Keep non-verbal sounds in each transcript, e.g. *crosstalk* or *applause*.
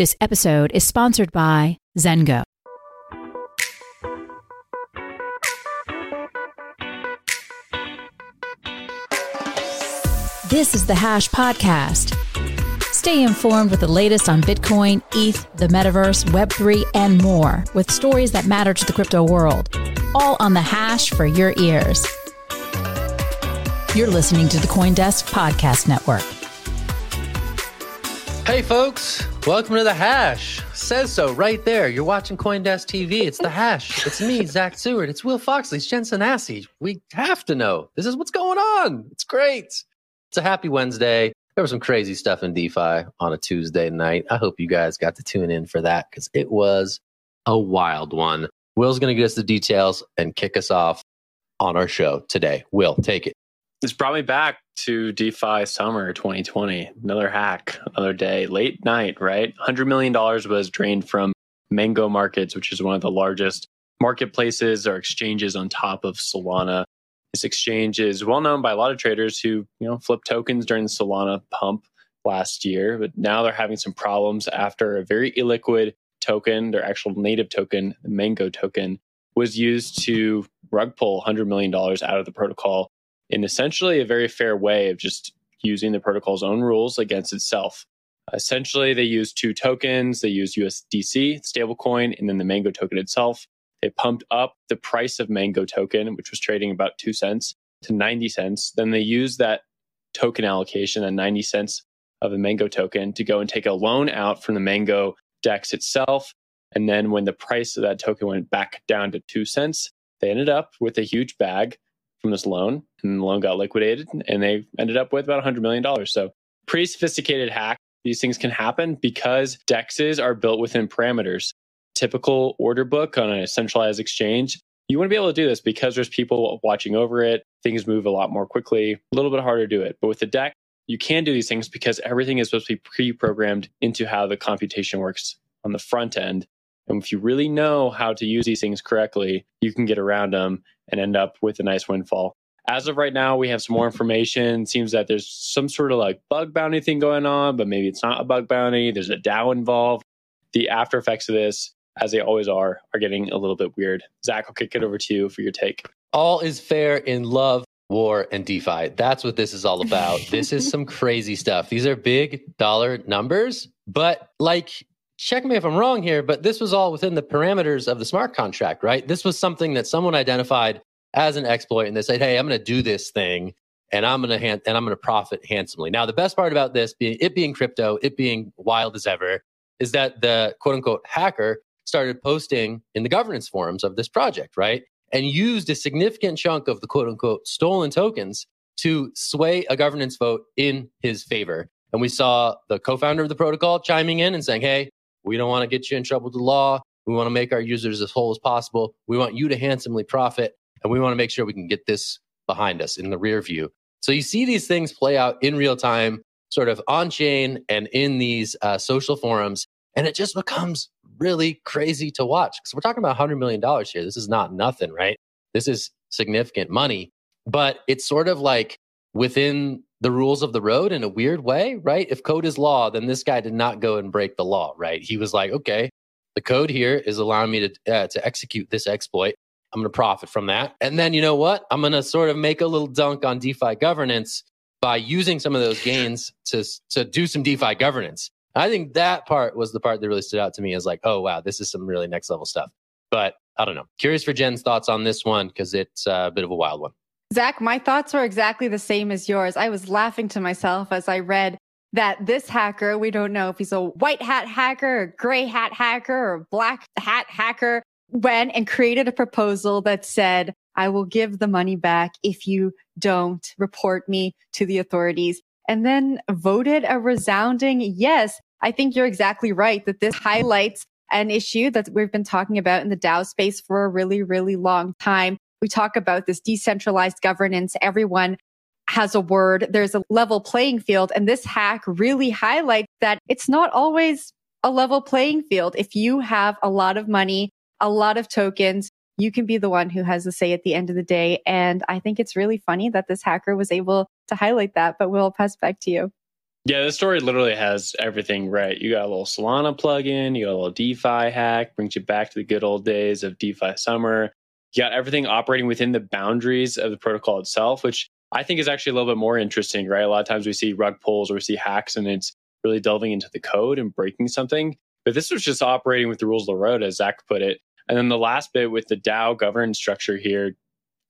This episode is sponsored by Zengo. This is the Hash Podcast. Stay informed with the latest on Bitcoin, ETH, the metaverse, Web3, and more with stories that matter to the crypto world all on the hash for your ears. You're listening to the Coindesk Podcast Network. Hey, folks, welcome to the hash. Says so right there. You're watching Coindesk TV. It's the hash. It's me, *laughs* Zach Seward. It's Will Foxley. It's Jen Sanasie. We have to know. This is what's going on. It's great. It's a happy Wednesday. There was some crazy stuff in DeFi on a Tuesday night. I hope you guys got to tune in for that because it was a wild one. Will's going to get us the details and kick us off on our show today. Will, take it. This brought me back to DeFi summer 2020. Another hack, another day, late night, right? $100 million was drained from Mango Markets, which is one of the largest marketplaces or exchanges on top of Solana. This exchange is well known by a lot of traders who, you know, flipped tokens during the Solana pump last year, but now they're having some problems after a very illiquid token, their actual native token, the Mango token, was used to rug pull $100 million out of the protocol in essentially a very fair way of just using the protocol's own rules against itself. Essentially, they used two tokens. They used USDC stablecoin and then the Mango token itself. They pumped up the price of Mango token, which was trading about two cents, to 90 cents. Then they used that token allocation, at 90 cents of the Mango token, to go and take a loan out from the Mango DEX itself. And then when the price of that token went back down to two cents, they ended up with a huge bag from this loan and the loan got liquidated and they ended up with about $100 million. So pretty sophisticated hack. These things can happen because DEXs are built within parameters. Typical order book on a centralized exchange, you want to be able to do this because there's people watching over it. Things move a lot more quickly, a little bit harder to do it. But with the DEX, you can do these things because everything is supposed to be pre-programmed into how the computation works on the front end. And if you really know how to use these things correctly, you can get around them and end up with a nice windfall. As of right now, we have some more information. It seems that there's some sort of like bug bounty thing going on, but maybe it's not a bug bounty. There's a DAO involved. The after effects of this, as they always are, are getting a little bit weird. Zach, I'll kick it over to you for your take. All is fair in love war, and DeFi. That's what this is all about. this is *laughs* some crazy stuff. These are big dollar numbers, but like, check me if I'm wrong here, but this was all within the parameters of the smart contract, right? This was something that someone identified as an exploit and they said, hey, I'm going to do this thing and I'm going to hand, and I'm going to profit handsomely. Now, the best part about this being it being crypto, it being wild as ever, is that the quote unquote hacker started posting in the governance forums of this project, right? and used a significant chunk of the quote unquote stolen tokens to sway a governance vote in his favor. And we saw the co founder of the protocol chiming in and saying, hey, we don't want to get you in trouble with the law. We want to make our users as whole as possible. We want you to handsomely profit. And we want to make sure we can get this behind us in the rear view. So you see these things play out in real time, sort of on chain and in these uh, social forums. And it just becomes really crazy to watch because we're talking about $100 million here. This is not nothing, right? This is significant money, but it's sort of like within the rules of the road in a weird way, right? If code is law, then this guy did not go and break the law, right? He was like, okay, the code here is allowing me to, uh, to execute this exploit. I'm going to profit from that. And then you know what? I'm going to sort of make a little dunk on DeFi governance by using some of those gains to, to do some DeFi governance. I think that part was the part that really stood out to me as like, oh, wow, this is some really next level stuff. But I don't know. Curious for Jen's thoughts on this one because it's a bit of a wild one. Zach, my thoughts were exactly the same as yours. I was laughing to myself as I read that this hacker, we don't know if he's a white hat hacker, gray hat hacker, or black hat hacker, went and created a proposal that said, I will give the money back if you don't report me to the authorities. And then voted a resounding yes. I think you're exactly right that this highlights an issue that we've been talking about in the DAO space for a really, really long time. We talk about this decentralized governance. Everyone has a word. There's a level playing field. And this hack really highlights that it's not always a level playing field. If you have a lot of money, a lot of tokens, you can be the one who has the say at the end of the day. And I think it's really funny that this hacker was able to highlight that, but we'll pass back to you. Yeah, the story literally has everything right. You got a little Solana plugin, you got a little DeFi hack, brings you back to the good old days of DeFi summer. Got everything operating within the boundaries of the protocol itself, which I think is actually a little bit more interesting, right? A lot of times we see rug pulls or we see hacks and it's really delving into the code and breaking something. But this was just operating with the rules of the road, as Zach put it. And then the last bit with the DAO governance structure here,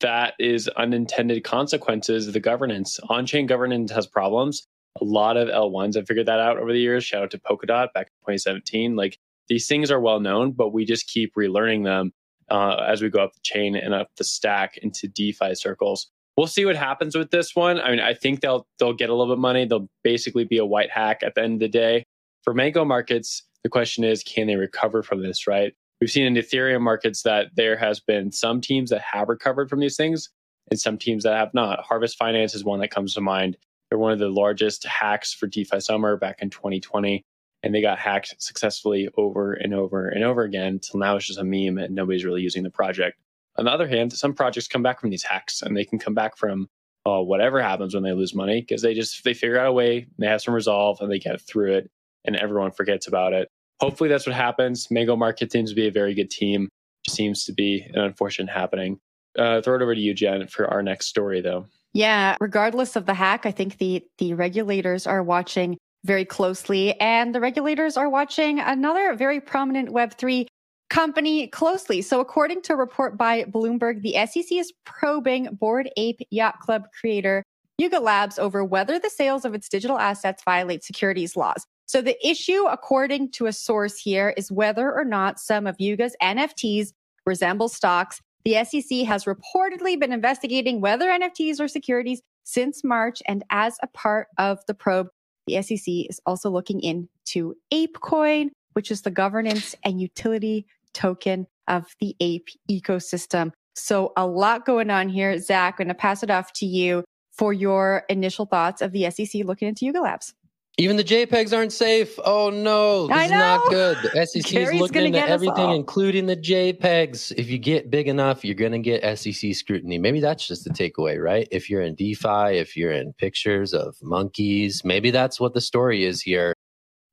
that is unintended consequences of the governance. On chain governance has problems. A lot of L1s have figured that out over the years. Shout out to Polkadot back in 2017. Like these things are well known, but we just keep relearning them uh, as we go up the chain and up the stack into DeFi circles. We'll see what happens with this one. I mean, I think they'll they'll get a little bit of money. They'll basically be a white hack at the end of the day. For Mango markets, the question is, can they recover from this? Right? We've seen in Ethereum markets that there has been some teams that have recovered from these things and some teams that have not. Harvest Finance is one that comes to mind. They're one of the largest hacks for DeFi Summer back in 2020, and they got hacked successfully over and over and over again till now it's just a meme and nobody's really using the project. On the other hand, some projects come back from these hacks and they can come back from uh, whatever happens when they lose money because they just they figure out a way, they have some resolve, and they get through it, and everyone forgets about it hopefully that's what happens. Mango Market seems to be a very good team. Seems to be an unfortunate happening. Uh, throw it over to you, Jen, for our next story, though. Yeah, regardless of the hack, I think the the regulators are watching very closely, and the regulators are watching another very prominent Web three company closely. So, according to a report by Bloomberg, the SEC is probing Bored Ape Yacht Club creator Yuga Labs over whether the sales of its digital assets violate securities laws. So the issue, according to a source here, is whether or not some of Yuga's NFTs resemble stocks. The SEC has reportedly been investigating whether NFTs are securities since March. And as a part of the probe, the SEC is also looking into ApeCoin, which is the governance and utility token of the Ape ecosystem. So a lot going on here. Zach, I'm going to pass it off to you for your initial thoughts of the SEC looking into Yuga Labs. Even the JPEGs aren't safe. Oh no, this is not good. The SEC Gary's is looking into everything, including the JPEGs. If you get big enough, you're going to get SEC scrutiny. Maybe that's just the takeaway, right? If you're in DeFi, if you're in pictures of monkeys, maybe that's what the story is here.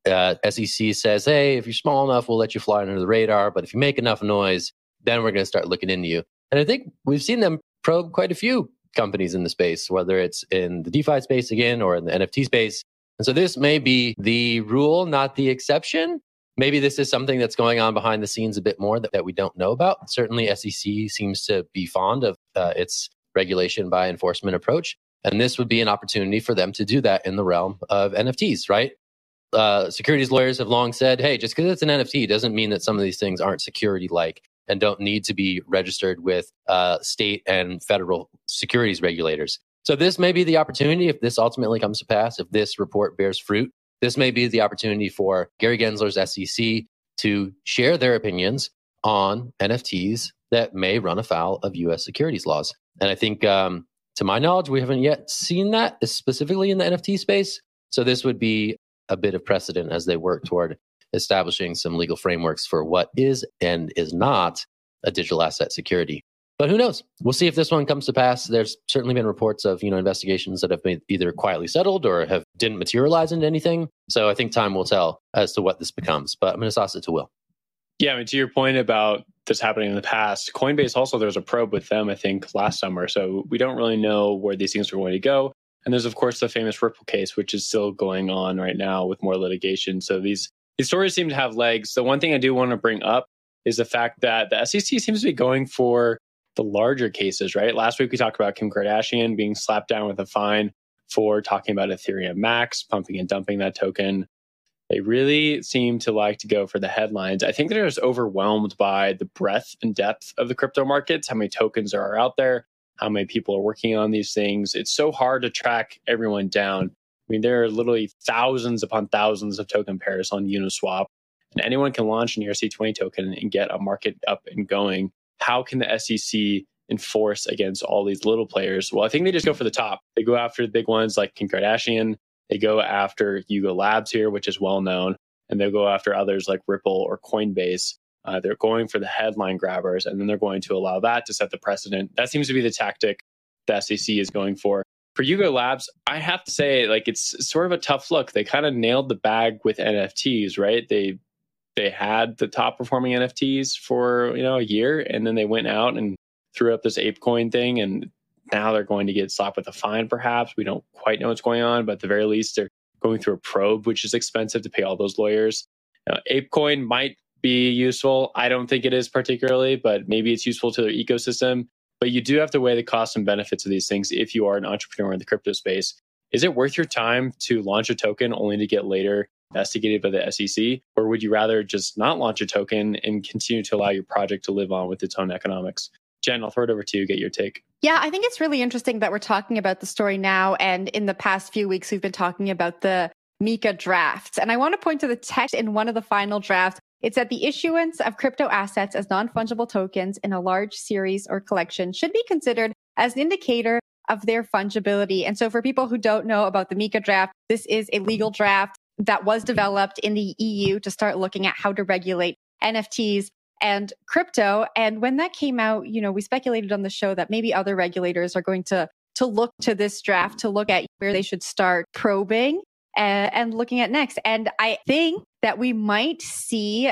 Uh, SEC says, hey, if you're small enough, we'll let you fly under the radar. But if you make enough noise, then we're going to start looking into you. And I think we've seen them probe quite a few companies in the space, whether it's in the DeFi space again or in the NFT space. And so this may be the rule, not the exception. Maybe this is something that's going on behind the scenes a bit more that, that we don't know about. Certainly, SEC seems to be fond of uh, its regulation by enforcement approach. And this would be an opportunity for them to do that in the realm of NFTs, right? Uh, securities lawyers have long said, hey, just because it's an NFT doesn't mean that some of these things aren't security like and don't need to be registered with uh, state and federal securities regulators. So this may be the opportunity if this ultimately comes to pass, if this report bears fruit, this may be the opportunity for Gary Gensler's SEC to share their opinions on NFTs that may run afoul of US securities laws. And I think, um, to my knowledge, we haven't yet seen that specifically in the NFT space. So this would be a bit of precedent as they work toward establishing some legal frameworks for what is and is not a digital asset security. But who knows? We'll see if this one comes to pass. There's certainly been reports of you know investigations that have been either quietly settled or have didn't materialize into anything. So I think time will tell as to what this becomes. But I'm going to toss it to Will. Yeah, I mean, to your point about this happening in the past, Coinbase also there was a probe with them, I think, last summer. So we don't really know where these things are going to go. And there's of course the famous Ripple case, which is still going on right now with more litigation. So these these stories seem to have legs. The one thing I do want to bring up is the fact that the SEC seems to be going for the larger cases, right? Last week we talked about Kim Kardashian being slapped down with a fine for talking about Ethereum Max, pumping and dumping that token. They really seem to like to go for the headlines. I think they're just overwhelmed by the breadth and depth of the crypto markets, how many tokens are out there, how many people are working on these things. It's so hard to track everyone down. I mean, there are literally thousands upon thousands of token pairs on Uniswap, and anyone can launch an ERC20 token and get a market up and going. How can the SEC enforce against all these little players? Well, I think they just go for the top. They go after the big ones like Kim Kardashian, they go after Yuga Labs here, which is well known, and they'll go after others like Ripple or Coinbase. Uh, they're going for the headline grabbers, and then they're going to allow that to set the precedent. That seems to be the tactic the SEC is going for. For Yuga Labs, I have to say, like it's sort of a tough look. They kind of nailed the bag with NFTs, right? They they had the top performing NFTs for you know a year, and then they went out and threw up this ApeCoin thing, and now they're going to get slapped with a fine, perhaps. We don't quite know what's going on, but at the very least, they're going through a probe, which is expensive to pay all those lawyers. Uh, ApeCoin might be useful. I don't think it is particularly, but maybe it's useful to their ecosystem. But you do have to weigh the costs and benefits of these things if you are an entrepreneur in the crypto space. Is it worth your time to launch a token only to get later investigated by the SEC? Or would you rather just not launch a token and continue to allow your project to live on with its own economics? Jen, I'll throw it over to you, get your take. Yeah, I think it's really interesting that we're talking about the story now. And in the past few weeks, we've been talking about the MiCA drafts. And I want to point to the text in one of the final drafts. It's that the issuance of crypto assets as non fungible tokens in a large series or collection should be considered as an indicator of their fungibility. And so for people who don't know about the MiCA draft, this is a legal draft that was developed in the EU to start looking at how to regulate NFTs and crypto. And when that came out, you know, we speculated on the show that maybe other regulators are going to to look to this draft to look at where they should start probing and, and looking at next. And I think that we might see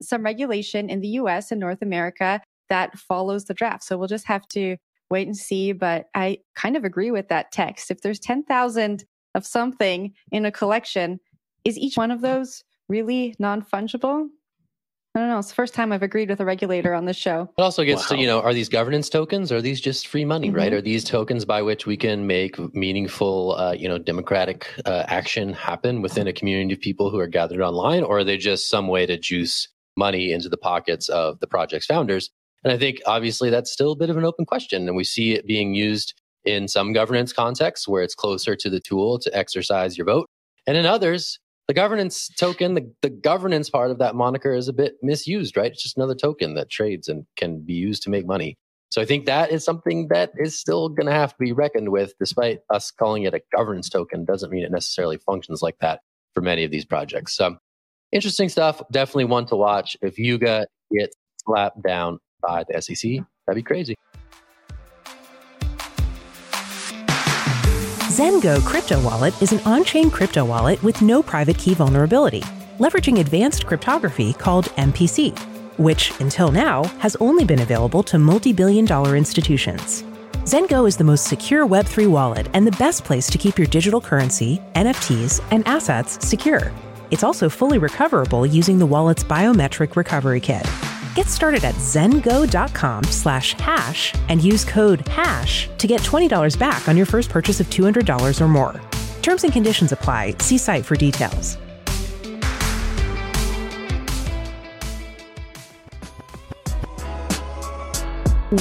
some regulation in the US and North America that follows the draft. So we'll just have to wait and see. But I kind of agree with that text. If there's 10,000 of something in a collection, is each one of those really non fungible? I don't know. It's the first time I've agreed with a regulator on this show. It also gets wow. to, you know, are these governance tokens? Or are these just free money, mm-hmm. right? Are these tokens by which we can make meaningful, uh, you know, democratic uh, action happen within a community of people who are gathered online? Or are they just some way to juice money into the pockets of the project's founders? And I think obviously that's still a bit of an open question. And we see it being used in some governance contexts where it's closer to the tool to exercise your vote. And in others, the governance token, the, the governance part of that moniker is a bit misused, right? It's just another token that trades and can be used to make money. So I think that is something that is still going to have to be reckoned with, despite us calling it a governance token. Doesn't mean it necessarily functions like that for many of these projects. So interesting stuff. Definitely one to watch. If Yuga gets slapped down by the SEC, that'd be crazy. Zengo Crypto Wallet is an on chain crypto wallet with no private key vulnerability, leveraging advanced cryptography called MPC, which, until now, has only been available to multi billion dollar institutions. Zengo is the most secure Web3 wallet and the best place to keep your digital currency, NFTs, and assets secure. It's also fully recoverable using the wallet's biometric recovery kit. Get started at zengo.com slash hash and use code HASH to get $20 back on your first purchase of $200 or more. Terms and conditions apply. See site for details.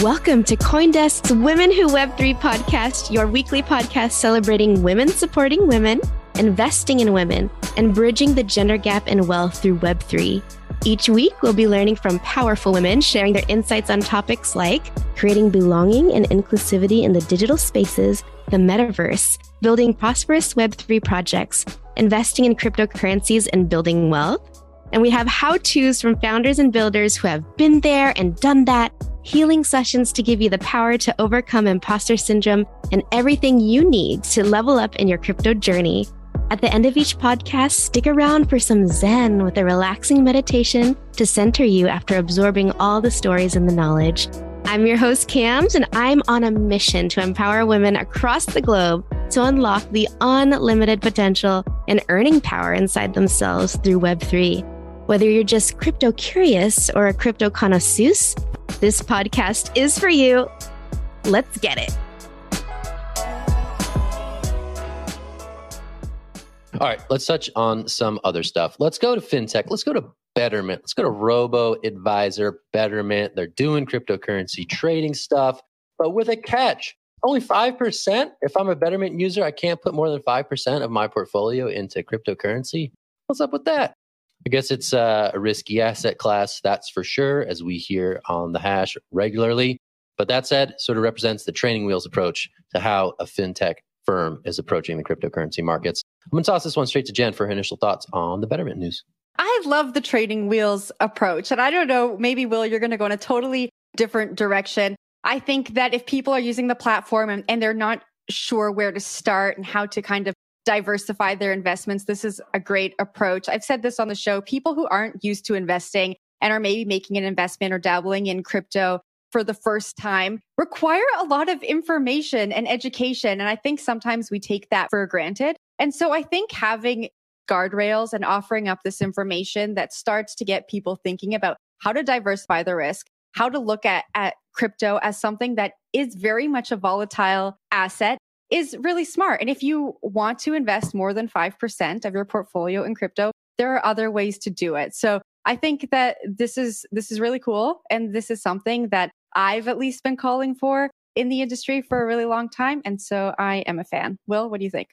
Welcome to Coindesk's Women Who Web3 podcast, your weekly podcast celebrating women supporting women, investing in women, and bridging the gender gap in wealth through Web3. Each week, we'll be learning from powerful women sharing their insights on topics like creating belonging and inclusivity in the digital spaces, the metaverse, building prosperous Web3 projects, investing in cryptocurrencies, and building wealth. And we have how to's from founders and builders who have been there and done that, healing sessions to give you the power to overcome imposter syndrome, and everything you need to level up in your crypto journey. At the end of each podcast, stick around for some Zen with a relaxing meditation to center you after absorbing all the stories and the knowledge. I'm your host, Cams, and I'm on a mission to empower women across the globe to unlock the unlimited potential and earning power inside themselves through Web3. Whether you're just crypto curious or a crypto connoisseur, this podcast is for you. Let's get it. All right, let's touch on some other stuff. Let's go to fintech. Let's go to Betterment. Let's go to Robo Advisor Betterment. They're doing cryptocurrency trading stuff, but with a catch. Only 5%. If I'm a Betterment user, I can't put more than 5% of my portfolio into cryptocurrency. What's up with that? I guess it's uh, a risky asset class, that's for sure, as we hear on the hash regularly. But that said, sort of represents the training wheels approach to how a fintech firm is approaching the cryptocurrency markets. I'm going to toss this one straight to Jen for her initial thoughts on the Betterment news. I love the trading wheels approach. And I don't know, maybe Will, you're going to go in a totally different direction. I think that if people are using the platform and, and they're not sure where to start and how to kind of diversify their investments, this is a great approach. I've said this on the show. People who aren't used to investing and are maybe making an investment or dabbling in crypto for the first time require a lot of information and education. And I think sometimes we take that for granted. And so I think having guardrails and offering up this information that starts to get people thinking about how to diversify the risk, how to look at, at crypto as something that is very much a volatile asset is really smart. And if you want to invest more than 5% of your portfolio in crypto, there are other ways to do it. So I think that this is, this is really cool. And this is something that I've at least been calling for in the industry for a really long time. And so I am a fan. Will, what do you think?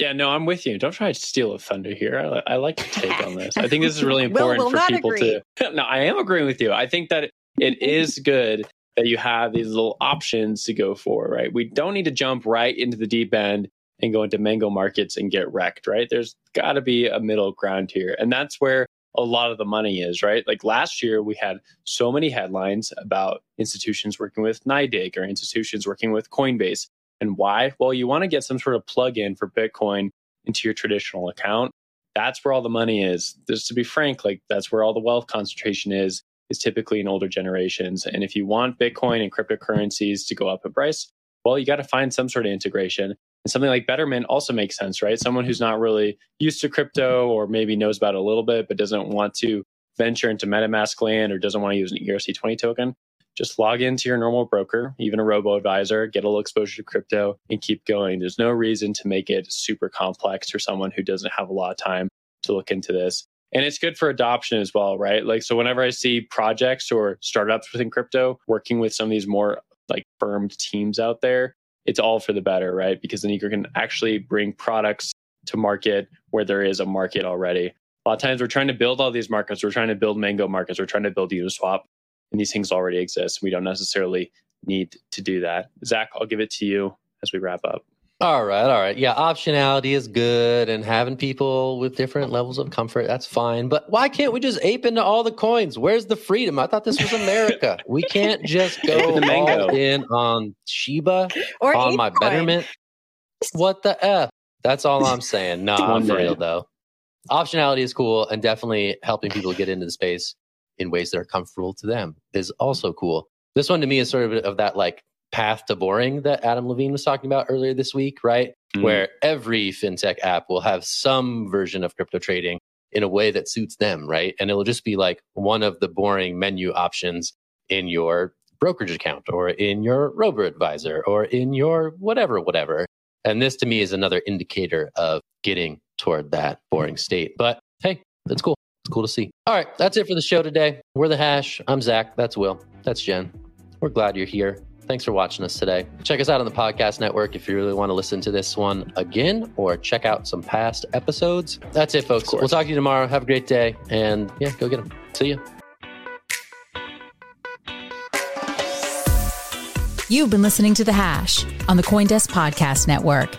Yeah, no, I'm with you. Don't try to steal a thunder here. I, I like your take on this. I think this is *laughs* really important for people agree. to. *laughs* No, I am agreeing with you. I think that it is good that you have these little options to go for, right? We don't need to jump right into the deep end and go into mango markets and get wrecked, right? There's got to be a middle ground here. And that's where a lot of the money is, right? Like last year, we had so many headlines about institutions working with NYDIG or institutions working with Coinbase. And why? Well, you want to get some sort of plug in for Bitcoin into your traditional account. That's where all the money is. Just to be frank, like that's where all the wealth concentration is, is typically in older generations. And if you want Bitcoin and cryptocurrencies to go up in price, well, you got to find some sort of integration. And something like Betterment also makes sense, right? Someone who's not really used to crypto or maybe knows about it a little bit, but doesn't want to venture into MetaMask land or doesn't want to use an ERC20 token, just log into your normal broker, even a robo advisor, get a little exposure to crypto and keep going. There's no reason to make it super complex for someone who doesn't have a lot of time to look into this. And it's good for adoption as well, right? Like, so whenever I see projects or startups within crypto working with some of these more like firmed teams out there, it's all for the better, right? Because then you can actually bring products to market where there is a market already. A lot of times we're trying to build all these markets. We're trying to build Mango markets. We're trying to build Uniswap, and these things already exist. We don't necessarily need to do that. Zach, I'll give it to you as we wrap up. All right, all right. Yeah, optionality is good and having people with different levels of comfort, that's fine. But why can't we just ape into all the coins? Where's the freedom? I thought this was America. we can't just *laughs* go all in on Shiba, or on my coin. betterment. What the F? That's all I'm saying. *laughs* Nah, for real though. Optionality is cool and definitely helping people get into the space in ways that are comfortable to them is also cool. This one to me is sort of of that like path to boring that Adam Levine was talking about earlier this week, right? Mm. Where every fintech app will have some version of crypto trading in a way that suits them, right? And it'll just be like one of the boring menu options in your brokerage account or in your robo advisor or in your whatever, whatever. And this to me is another indicator of getting toward that boring state. But hey, that's cool. It's cool to see. All right, that's it for the show today. We're the hash. I'm Zach. That's Will. That's Jen. We're glad you're here. Thanks for watching us today. Check us out on the podcast network if you really want to listen to this one again or check out some past episodes. That's it, folks. We'll talk to you tomorrow. Have a great day. And yeah, go get them. See you. You've been listening to The Hash on the Coindesk Podcast Network.